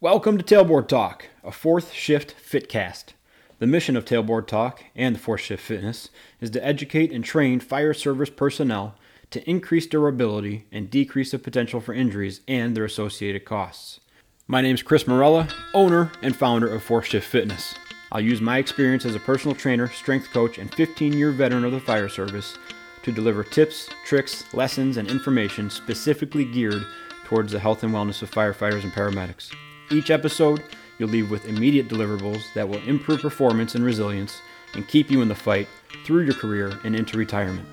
Welcome to Tailboard Talk, a fourth shift fitcast. The mission of Tailboard Talk and the fourth shift fitness is to educate and train fire service personnel to increase durability and decrease the potential for injuries and their associated costs. My name is Chris Morella, owner and founder of Fourth Shift Fitness. I'll use my experience as a personal trainer, strength coach, and 15 year veteran of the fire service to deliver tips, tricks, lessons, and information specifically geared towards the health and wellness of firefighters and paramedics. Each episode, you'll leave with immediate deliverables that will improve performance and resilience and keep you in the fight through your career and into retirement.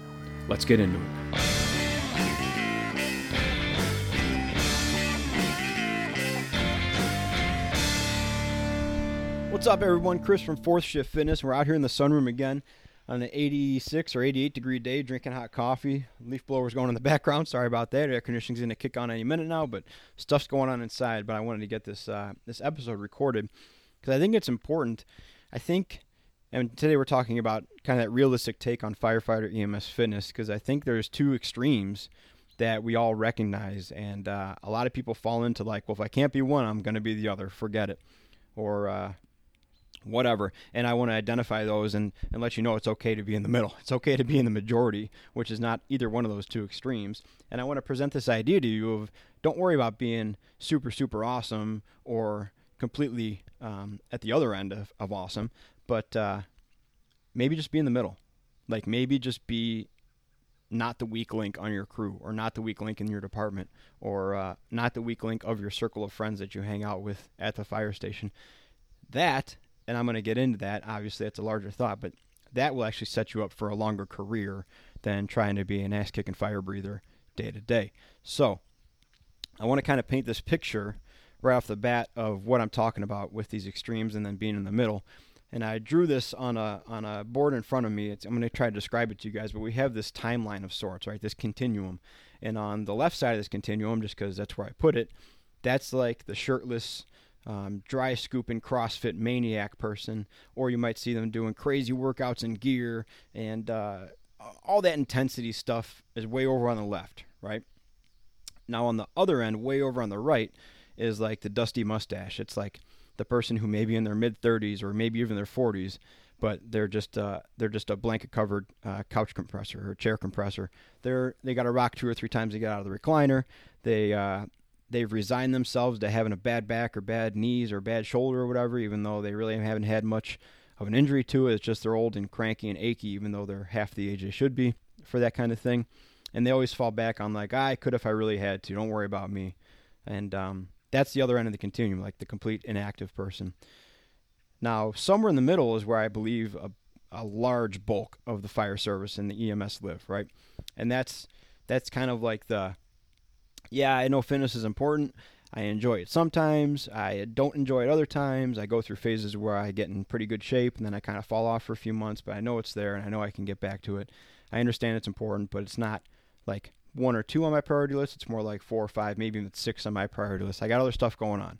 Let's get into it. What's up, everyone? Chris from Fourth Shift Fitness. We're out here in the sunroom again on an 86 or 88 degree day, drinking hot coffee. Leaf blowers going in the background. Sorry about that. Air conditioning's going to kick on any minute now, but stuff's going on inside. But I wanted to get this uh, this episode recorded because I think it's important. I think, and today we're talking about kind of that realistic take on firefighter EMS fitness because I think there's two extremes that we all recognize, and uh, a lot of people fall into like, well, if I can't be one, I'm going to be the other. Forget it, or uh, whatever. And I want to identify those and, and let you know it's okay to be in the middle. It's okay to be in the majority, which is not either one of those two extremes. And I want to present this idea to you of don't worry about being super, super awesome or completely um, at the other end of, of awesome, but uh, maybe just be in the middle. Like maybe just be not the weak link on your crew or not the weak link in your department or uh, not the weak link of your circle of friends that you hang out with at the fire station. That and I'm going to get into that. Obviously, it's a larger thought, but that will actually set you up for a longer career than trying to be an ass kicking fire breather day to day. So, I want to kind of paint this picture right off the bat of what I'm talking about with these extremes and then being in the middle. And I drew this on a on a board in front of me. It's, I'm going to try to describe it to you guys, but we have this timeline of sorts, right? This continuum. And on the left side of this continuum, just because that's where I put it, that's like the shirtless um, dry scooping CrossFit maniac person, or you might see them doing crazy workouts in gear and uh, all that intensity stuff is way over on the left, right? Now on the other end, way over on the right, is like the dusty mustache. It's like the person who may be in their mid 30s or maybe even their 40s, but they're just uh, they're just a blanket covered uh, couch compressor or chair compressor. They're they got to rock two or three times to get out of the recliner. They uh, they've resigned themselves to having a bad back or bad knees or bad shoulder or whatever, even though they really haven't had much of an injury to it. It's just they're old and cranky and achy, even though they're half the age they should be for that kind of thing. And they always fall back on like, I could if I really had to. Don't worry about me. And um, that's the other end of the continuum, like the complete inactive person. Now, somewhere in the middle is where I believe a, a large bulk of the fire service and the EMS live, right? And that's that's kind of like the yeah, I know fitness is important. I enjoy it sometimes. I don't enjoy it other times. I go through phases where I get in pretty good shape and then I kind of fall off for a few months, but I know it's there and I know I can get back to it. I understand it's important, but it's not like one or two on my priority list. It's more like four or five, maybe even six on my priority list. I got other stuff going on.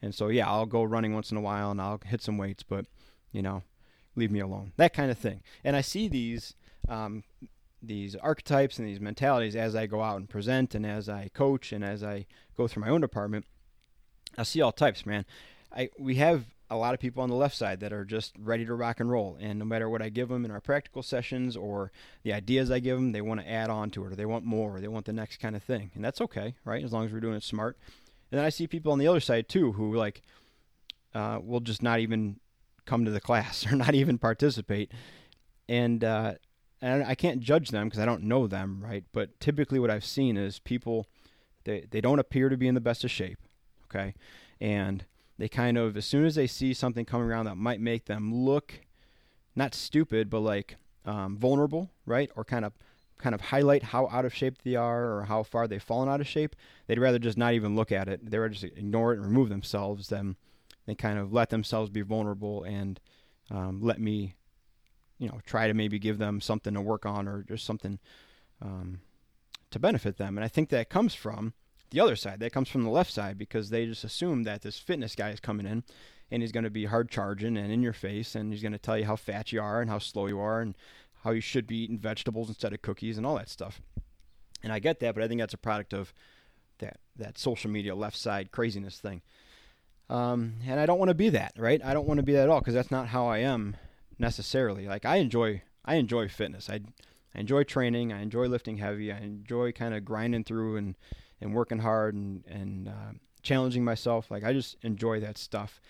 And so, yeah, I'll go running once in a while and I'll hit some weights, but, you know, leave me alone. That kind of thing. And I see these um, these archetypes and these mentalities as I go out and present and as I coach and as I go through my own department. I see all types, man. I we have a lot of people on the left side that are just ready to rock and roll, and no matter what I give them in our practical sessions or the ideas I give them, they want to add on to it, or they want more, or they want the next kind of thing, and that's okay, right? As long as we're doing it smart. And then I see people on the other side too who like uh, will just not even come to the class or not even participate, and uh, and I can't judge them because I don't know them, right? But typically, what I've seen is people they they don't appear to be in the best of shape, okay, and they kind of as soon as they see something coming around that might make them look not stupid, but like um, vulnerable, right, or kind of kind of highlight how out of shape they are or how far they've fallen out of shape, they'd rather just not even look at it. They'd rather just ignore it and remove themselves than they kind of let themselves be vulnerable and um, let me you know try to maybe give them something to work on or just something um, to benefit them. And I think that comes from the other side. That comes from the left side because they just assume that this fitness guy is coming in and he's going to be hard charging and in your face and he's going to tell you how fat you are and how slow you are and how you should be eating vegetables instead of cookies and all that stuff. And I get that, but I think that's a product of that that social media left side craziness thing. Um, and I don't want to be that, right? I don't want to be that at all because that's not how I am necessarily. Like I enjoy, I enjoy fitness. I, I enjoy training. I enjoy lifting heavy. I enjoy kind of grinding through and, and working hard and, and uh, challenging myself. Like I just enjoy that stuff.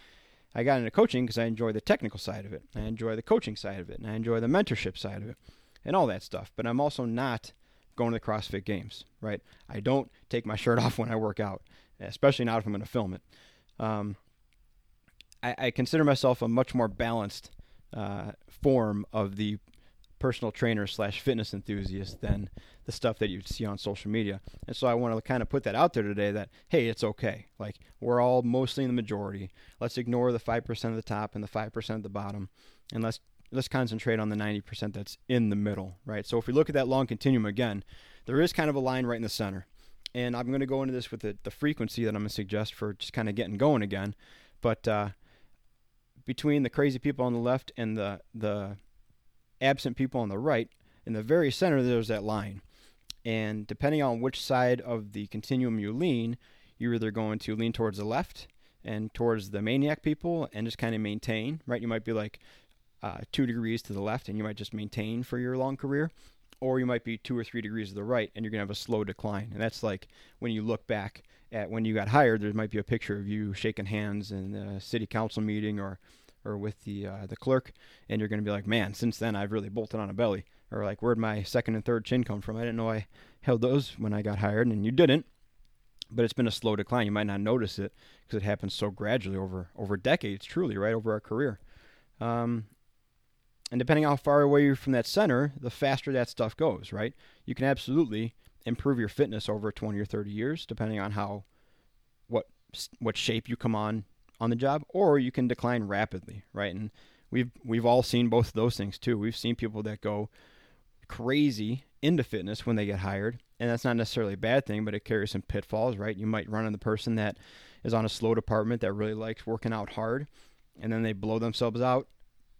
I got into coaching because I enjoy the technical side of it. I enjoy the coaching side of it, and I enjoy the mentorship side of it, and all that stuff. But I'm also not going to the CrossFit Games, right? I don't take my shirt off when I work out, especially not if I'm going to film it. Um, I, I, consider myself a much more balanced uh, form of the personal trainer slash fitness enthusiast than the stuff that you see on social media. And so I want to kind of put that out there today that hey, it's okay. Like we're all mostly in the majority. Let's ignore the 5% of the top and the 5% of the bottom and let's let's concentrate on the 90% that's in the middle, right? So if we look at that long continuum again, there is kind of a line right in the center. And I'm going to go into this with the, the frequency that I'm going to suggest for just kind of getting going again. But uh, between the crazy people on the left and the the absent people on the right, in the very center there's that line. And depending on which side of the continuum you lean, you're either going to lean towards the left and towards the maniac people and just kind of maintain, right? You might be like uh, two degrees to the left and you might just maintain for your long career. Or you might be two or three degrees to the right and you're to have a slow decline. And that's like when you look back at when you got hired, there might be a picture of you shaking hands in a city council meeting or or with the uh, the clerk, and you're going to be like, man, since then I've really bolted on a belly, or like, where'd my second and third chin come from? I didn't know I held those when I got hired, and you didn't. But it's been a slow decline. You might not notice it because it happens so gradually over over decades, truly, right over our career. Um, and depending how far away you're from that center, the faster that stuff goes, right? You can absolutely improve your fitness over 20 or 30 years, depending on how what what shape you come on on the job, or you can decline rapidly, right? And we've we've all seen both of those things too. We've seen people that go crazy into fitness when they get hired, and that's not necessarily a bad thing, but it carries some pitfalls, right? You might run into the person that is on a slow department that really likes working out hard, and then they blow themselves out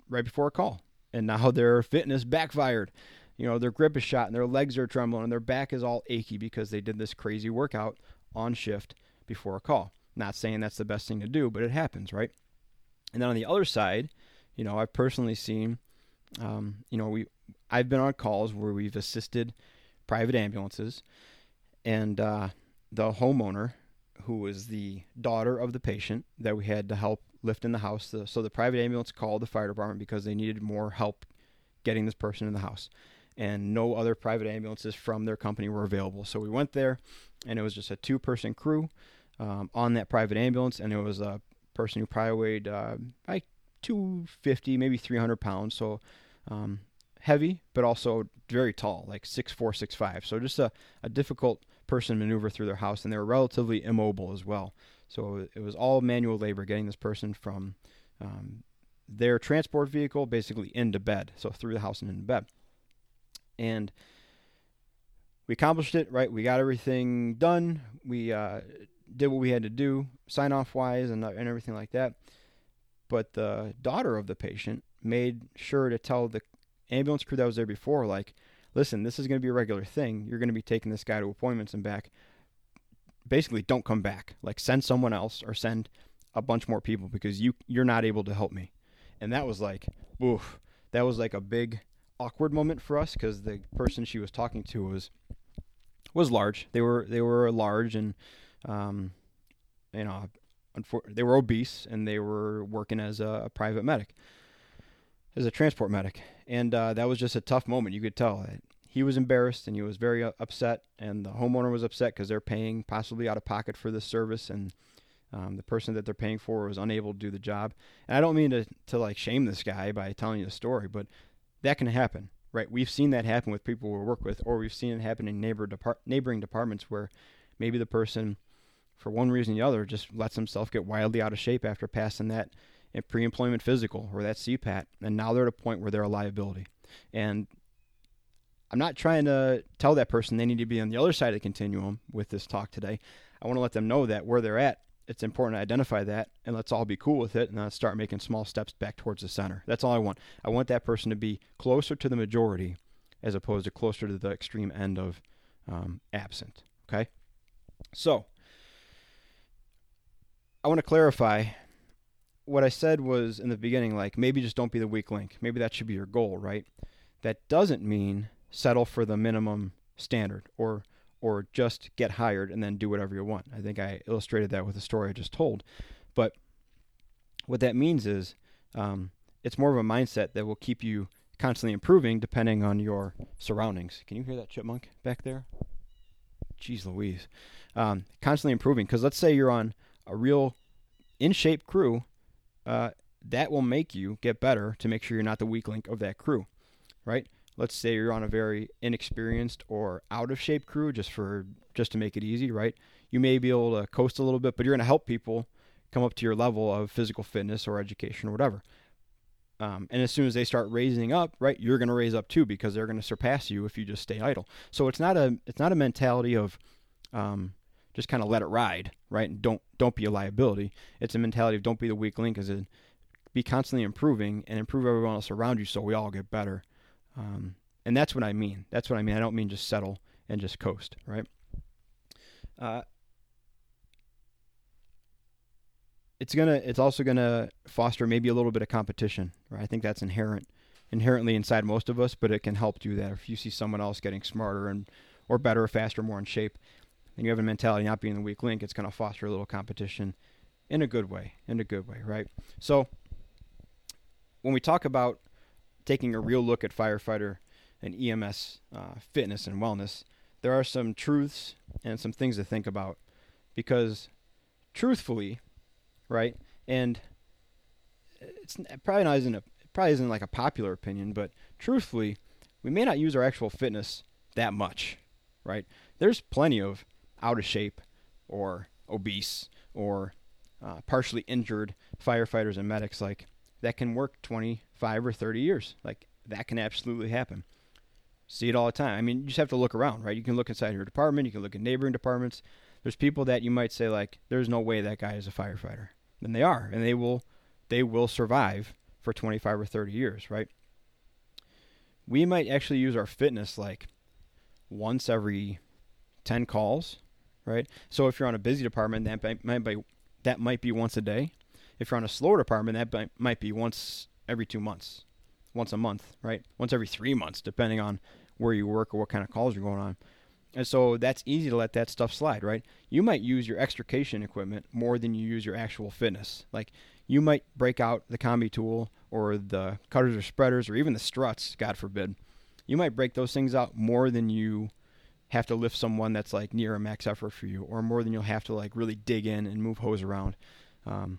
right before a call, and now their fitness backfired. You know, their grip is shot and their legs are trembling and their back is all achy because they did this crazy workout on shift before a call. Not saying that's the best thing to do, but it happens, right? And then on the other side, you know, I've personally seen, um, you know, we I've been on calls where we've assisted private ambulances, and uh, the homeowner, who was the daughter of the patient that we had to help lift in the house, the, so the private ambulance called the fire department because they needed more help getting this person in the house, and no other private ambulances from their company were available. So we went there, and it was just a two-person crew um, on that private ambulance, and it was a person who probably weighed uh, like 250, maybe 300 pounds. So um, heavy, but also very tall, like six four, six five. So just a, a difficult person to maneuver through their house, and they were relatively immobile as well. So it was all manual labor getting this person from um, their transport vehicle basically into bed, so through the house and into bed. And we accomplished it, right? We got everything done. We uh, did what we had to do, sign off wise and, and everything like that. But the daughter of the patient made sure to tell the ambulance crew that was there before, like, listen, this is going to be a regular thing. You're going to be taking this guy to appointments and back. Basically, don't come back. Like, send someone else or send a bunch more people because you you're not able to help me. And that was like, oof, that was like a big awkward moment for us because the person she was talking to was was large. They were they were large and um, you know, they were obese and they were working as a, a private medic, as a transport medic, and uh, that was just a tough moment. You could tell that he was embarrassed and he was very uh, upset, and the homeowner was upset because they're paying possibly out of pocket for this service, and um, the person that they're paying for was unable to do the job. And I don't mean to to like shame this guy by telling you the story, but that can happen right? We've seen that happen with people we work with, or we've seen it happen in neighbor depart- neighboring departments where maybe the person for one reason or the other, just lets himself get wildly out of shape after passing that pre-employment physical or that CPAT, and now they're at a point where they're a liability. And I'm not trying to tell that person they need to be on the other side of the continuum with this talk today. I want to let them know that where they're at, it's important to identify that and let's all be cool with it and then start making small steps back towards the center. That's all I want. I want that person to be closer to the majority as opposed to closer to the extreme end of um, absent. Okay? So, I want to clarify what I said was in the beginning, like maybe just don't be the weak link. Maybe that should be your goal, right? That doesn't mean settle for the minimum standard or or just get hired and then do whatever you want. I think I illustrated that with the story I just told. But what that means is um, it's more of a mindset that will keep you constantly improving depending on your surroundings. Can you hear that chipmunk back there? Jeez Louise. Um, constantly improving. Because let's say you're on a real in shape crew, uh, that will make you get better to make sure you're not the weak link of that crew, right? Let's say you're on a very inexperienced or out of shape crew, just for just to make it easy, right? You may be able to coast a little bit, but you're going to help people come up to your level of physical fitness or education or whatever. Um, and as soon as they start raising up, right, you're going to raise up too because they're going to surpass you if you just stay idle. So it's not a it's not a mentality of um, just kind of let it ride, right? And don't don't be a liability. It's a mentality of don't be the weak link, is it be constantly improving and improve everyone else around you so we all get better. Um, and that's what I mean. That's what I mean. I don't mean just settle and just coast, right? Uh, it's gonna it's also gonna foster maybe a little bit of competition right i think that's inherent inherently inside most of us but it can help do that if you see someone else getting smarter and or better faster more in shape and you have a mentality not being the weak link it's to foster a little competition in a good way in a good way right so when we talk about taking a real look at firefighter and ems uh, fitness and wellness there are some truths and some things to think about because truthfully right? And it's probably not isn't a probably isn't like a popular opinion, but truthfully, we may not use our actual fitness that much, right? There's plenty of out of shape or obese or uh, partially injured firefighters and medics like that can work 25 or 30 years. Like that can absolutely happen. See it all the time. I mean, you just have to look around, right? You can look inside your department, you can look at neighboring departments. There's people that you might say like, there's no way that guy is a firefighter then they are, and they will they will survive for 25 or 30 years, right? We might actually use our fitness like once every 10 calls, right? So if you're on a busy department, that might be that might be once a day. If you're on a slower department, that might be once every two months, once a month, right? Once every three months, depending on where you work or what kind of calls you're going on. And so that's easy to let that stuff slide, right? You might use your extrication equipment more than you use your actual fitness. Like you might break out the combi tool or the cutters or spreaders or even the struts, God forbid. You might break those things out more than you have to lift someone that's like near a max effort for you, or more than you'll have to like really dig in and move hose around. Um,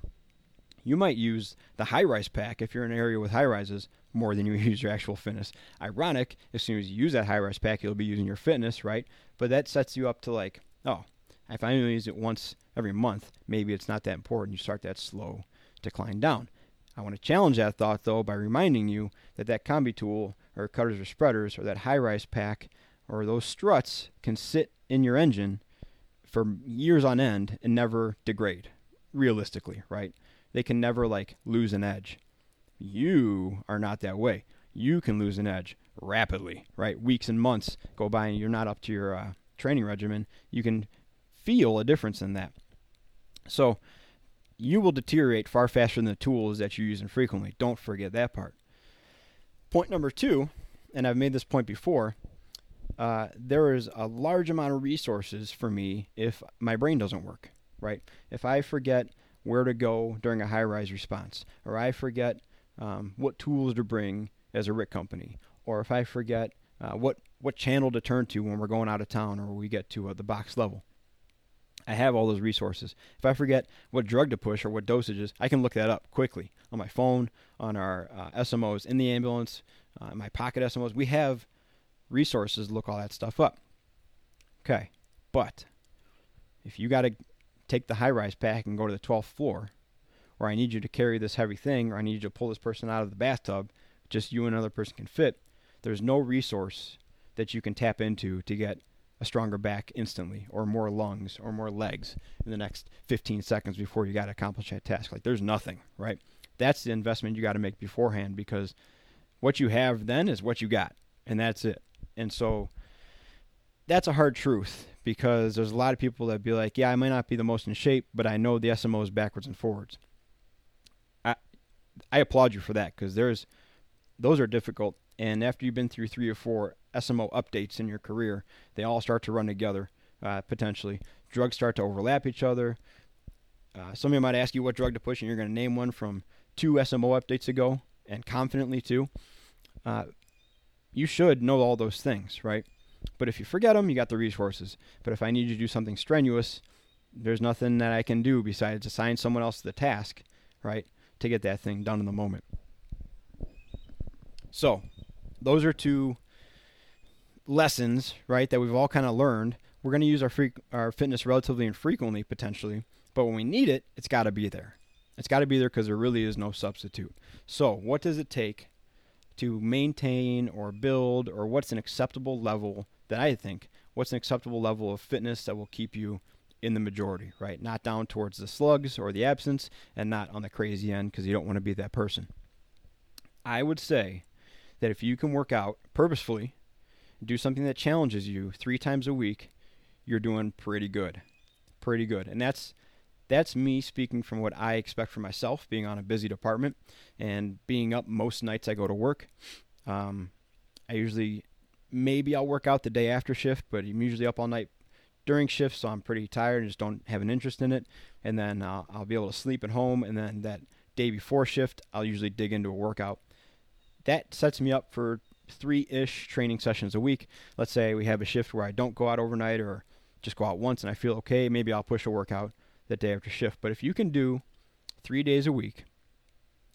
you might use the high rise pack if you're in an area with high rises more than you use your actual fitness. Ironic, as soon as you use that high rise pack, you'll be using your fitness, right? But that sets you up to like, oh, if I only use it once every month, maybe it's not that important. You start that slow decline down. I want to challenge that thought though by reminding you that that combi tool or cutters or spreaders or that high rise pack or those struts can sit in your engine for years on end and never degrade realistically, right? They can never like lose an edge. You are not that way. You can lose an edge rapidly, right? Weeks and months go by and you're not up to your uh, training regimen. You can feel a difference in that. So you will deteriorate far faster than the tools that you're using frequently. Don't forget that part. Point number two, and I've made this point before, uh, there is a large amount of resources for me if my brain doesn't work, right? If I forget where to go during a high rise response, or I forget um, what tools to bring as a RIT company, or if I forget uh, what what channel to turn to when we're going out of town or we get to uh, the box level. I have all those resources. If I forget what drug to push or what dosages, I can look that up quickly on my phone, on our uh, SMOs in the ambulance, uh, my pocket SMOs. We have resources to look all that stuff up. Okay, but if you got to take the high rise pack and go to the 12th floor, or I need you to carry this heavy thing, or I need you to pull this person out of the bathtub, just you and another person can fit, there's no resource that you can tap into to get a stronger back instantly, or more lungs, or more legs in the next 15 seconds before you got to accomplish that task. Like, there's nothing, right? That's the investment you got to make beforehand because what you have then is what you got, and that's it. And so, that's a hard truth because there's a lot of people that be like, yeah, I might not be the most in shape, but I know the SMO is backwards and forwards. I I applaud you for that because there's those are difficult, and after you've been through three or four SMO updates in your career, they all start to run together uh, potentially. Drugs start to overlap each other. Uh, somebody might ask you what drug to push, and you're going to name one from two SMO updates ago, and confidently too. Uh, you should know all those things, right? But if you forget them, you got the resources. But if I need you to do something strenuous, there's nothing that I can do besides assign someone else the task, right, to get that thing done in the moment. So, those are two lessons, right, that we've all kind of learned. We're going to use our our fitness relatively infrequently, potentially, but when we need it, it's got to be there. It's got to be there because there really is no substitute. So, what does it take to maintain or build, or what's an acceptable level that I think, what's an acceptable level of fitness that will keep you in the majority, right? Not down towards the slugs or the absence, and not on the crazy end because you don't want to be that person. I would say that if you can work out purposefully, do something that challenges you three times a week, you're doing pretty good. Pretty good. And that's that's me speaking from what I expect for myself, being on a busy department and being up most nights I go to work. Um, I usually, maybe I'll work out the day after shift, but I'm usually up all night during shift, so I'm pretty tired and just don't have an interest in it. And then uh, I'll be able to sleep at home, and then that day before shift, I'll usually dig into a workout. That sets me up for three ish training sessions a week. Let's say we have a shift where I don't go out overnight or just go out once and I feel okay, maybe I'll push a workout that day after shift. But if you can do three days a week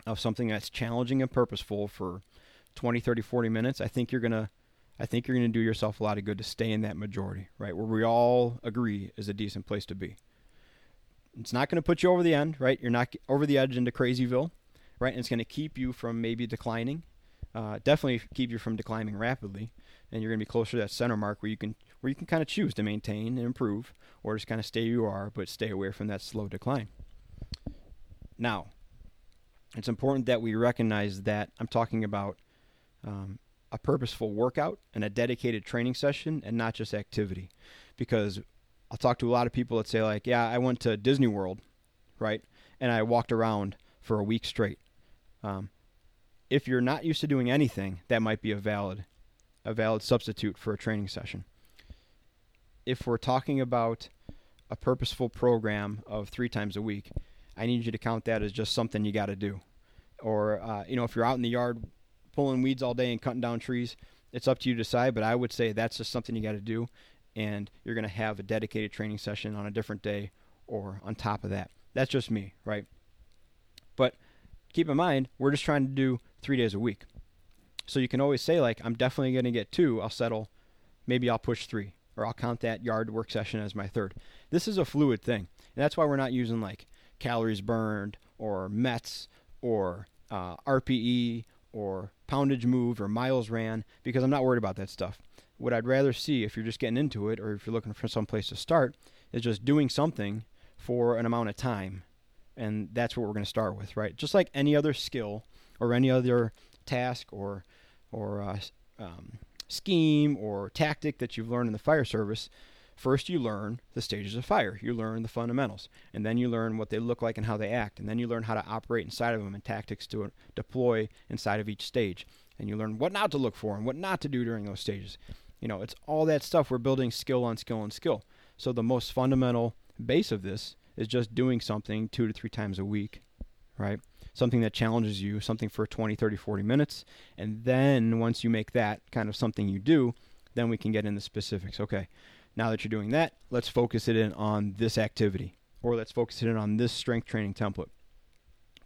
of something that's challenging and purposeful for 20, 30, 40 minutes, I think you're going to I think you're going to do yourself a lot of good to stay in that majority, right? Where we all agree is a decent place to be. It's not going to put you over the end, right? You're not over the edge into crazyville, right? And it's going to keep you from maybe declining. Uh, definitely keep you from declining rapidly, and you're going to be closer to that center mark where you can where you can kind of choose to maintain and improve, or just kind of stay where you are, but stay away from that slow decline. Now, it's important that we recognize that I'm talking about um, a purposeful workout and a dedicated training session, and not just activity, because I'll talk to a lot of people that say like, "Yeah, I went to Disney World, right, and I walked around for a week straight." Um, if you're not used to doing anything, that might be a valid a valid substitute for a training session if we're talking about a purposeful program of three times a week, I need you to count that as just something you got to do. Or, uh, you know, if you're out in the yard pulling weeds all day and cutting down trees, it's up to you to decide. But I would say that's just something you got to do, and you're going to have a dedicated training session on a different day or on top of that. That's just me, right? But keep in mind, we're just trying to do three days a week. So you can always say, like, I'm definitely going to get two. I'll settle. Maybe I'll push three or I'll count that yard work session as my third. This is a fluid thing. And that's why we're not using like calories burned or METs or uh, RPE or poundage moved or miles ran because I'm not worried about that stuff. What I'd rather see if you're just getting into it or if you're looking for some place to start is just doing something for an amount of time. And that's what we're going to start with, right? Just like any other skill or any other task or or uh, um, scheme or tactic that you've learned in the fire service, first you learn the stages of fire. You learn the fundamentals. And then you learn what they look like and how they act. And then you learn how to operate inside of them and tactics to deploy inside of each stage. And you learn what not to look for and what not to do during those stages. You know, it's all that stuff. We're building skill on skill on skill. So the most fundamental base of this is just doing something two to three times a week, right? something that challenges you, something for 20, 30, 40 minutes. And then once you make that kind of something you do, then we can get into specifics. Okay, now that you're doing that, let's focus it in on this activity, or let's focus it in on this strength training template.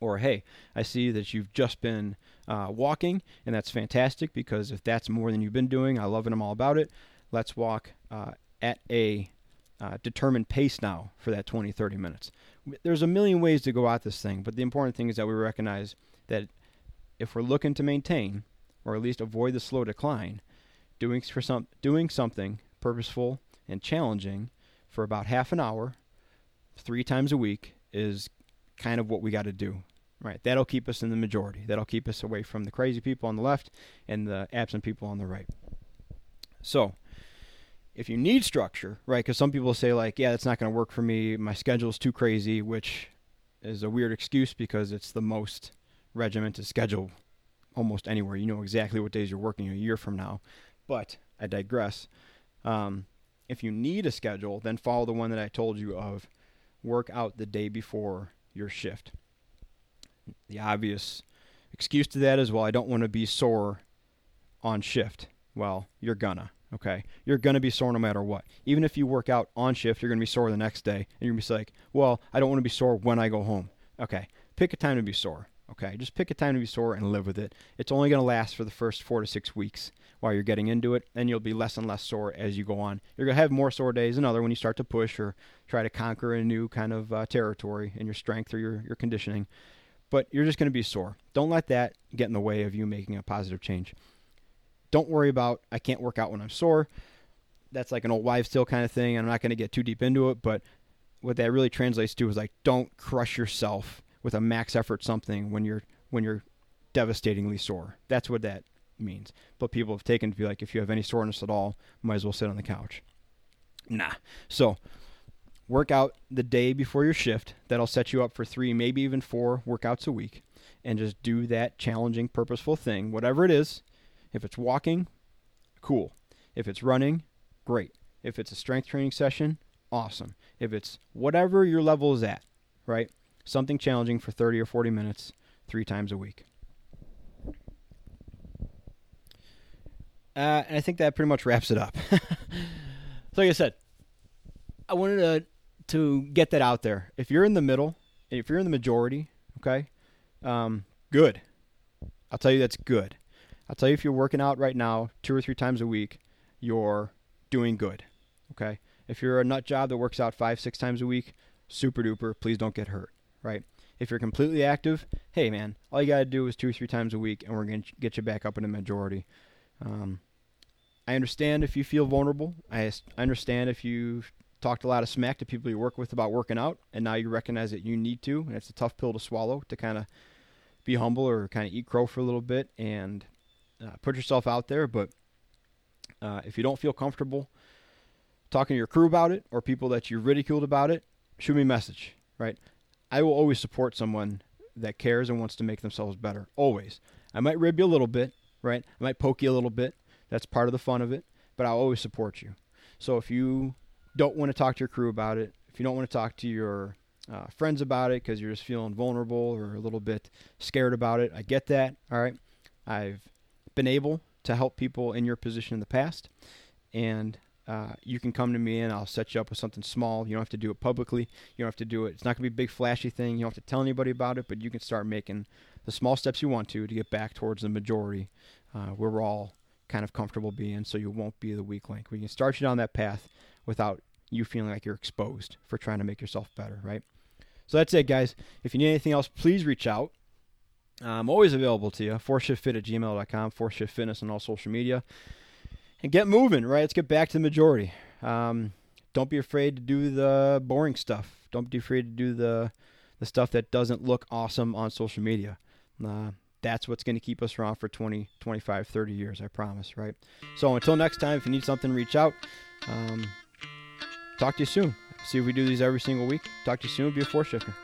Or hey, I see that you've just been uh, walking, and that's fantastic because if that's more than you've been doing, I love it. I'm all about it. Let's walk uh, at a uh, determined pace now for that 20, 30 minutes there's a million ways to go at this thing, but the important thing is that we recognize that if we're looking to maintain or at least avoid the slow decline, doing for some doing something purposeful and challenging for about half an hour, three times a week is kind of what we got to do. Right, that'll keep us in the majority. That'll keep us away from the crazy people on the left and the absent people on the right. So, if you need structure, right? Because some people say like, yeah, that's not going to work for me. My schedule is too crazy, which is a weird excuse because it's the most regimented schedule almost anywhere. You know exactly what days you're working a year from now. But I digress. Um, if you need a schedule, then follow the one that I told you of. Work out the day before your shift. The obvious excuse to that is, well, I don't want to be sore on shift. Well, you're gonna. Okay, you're gonna be sore no matter what. Even if you work out on shift, you're gonna be sore the next day, and you're gonna be like, well, I don't want to be sore when I go home. Okay, pick a time to be sore. Okay, just pick a time to be sore and live with it. It's only going to last for the first four to six weeks while you're getting into it, and you'll be less and less sore as you go on. You're going to have more sore days than other when you start to push or try to conquer a new kind of uh, territory in your strength or your, your conditioning. But you're just going to be sore. Don't let that get in the way of you making a positive change. Don't worry about, I can't work out when I'm sore. That's like an old wives' tale kind of thing. I'm not going to get too deep into it, but what that really translates to is like, don't crush yourself with a max effort something when you're when you're devastatingly sore. That's what that means. But people have taken to be like, if you have any soreness at all, might as well sit on the couch. Nah. So work out the day before your shift. That'll set you up for three, maybe even four workouts a week. And just do that challenging, purposeful thing, whatever it is. If it's walking, cool. If it's running, great. If it's a strength training session, awesome. If it's whatever your level is at, right? something challenging for 30 or 40 minutes three times a week. Uh, and I think that pretty much wraps it up. so, like I said, I wanted to to get that out there. If you're in the middle, if you're in the majority, okay, um, good. I'll tell you that's good. I'll tell you if you're working out right now two or three times a week, you're doing good. Okay. If you're a nut job that works out five, six times a week, super duper. Please don't get hurt right? If you're completely active, hey man, all you got to do is two or three times a week, and we're going to get you back up in the majority. Um, I understand if you feel vulnerable. I, I understand if you talked a lot of smack to people you work with about working out, and now you recognize that you need to, and it's a tough pill to swallow to kind of be humble or kind of eat crow for a little bit and uh, put yourself out there. But uh, if you don't feel comfortable talking to your crew about it or people that you ridiculed about it, shoot me a message, right? I will always support someone that cares and wants to make themselves better. Always. I might rib you a little bit, right? I might poke you a little bit. That's part of the fun of it, but I'll always support you. So if you don't want to talk to your crew about it, if you don't want to talk to your uh, friends about it because you're just feeling vulnerable or a little bit scared about it, I get that. All right. I've been able to help people in your position in the past, and uh, you can come to me and I'll set you up with something small. You don't have to do it publicly. You don't have to do it. It's not going to be a big flashy thing. You don't have to tell anybody about it, but you can start making the small steps you want to to get back towards the majority uh, where we're all kind of comfortable being so you won't be the weak link. We can start you down that path without you feeling like you're exposed for trying to make yourself better, right? So that's it, guys. If you need anything else, please reach out. I'm always available to you. FourthShiftFit at gmail.com, FourthShiftFitness on all social media and get moving, right? Let's get back to the majority. Um, don't be afraid to do the boring stuff. Don't be afraid to do the the stuff that doesn't look awesome on social media. Uh, that's what's going to keep us around for 20, 25, 30 years, I promise, right? So until next time, if you need something, reach out. Um, talk to you soon. See if we do these every single week. Talk to you soon. Be a four shifter.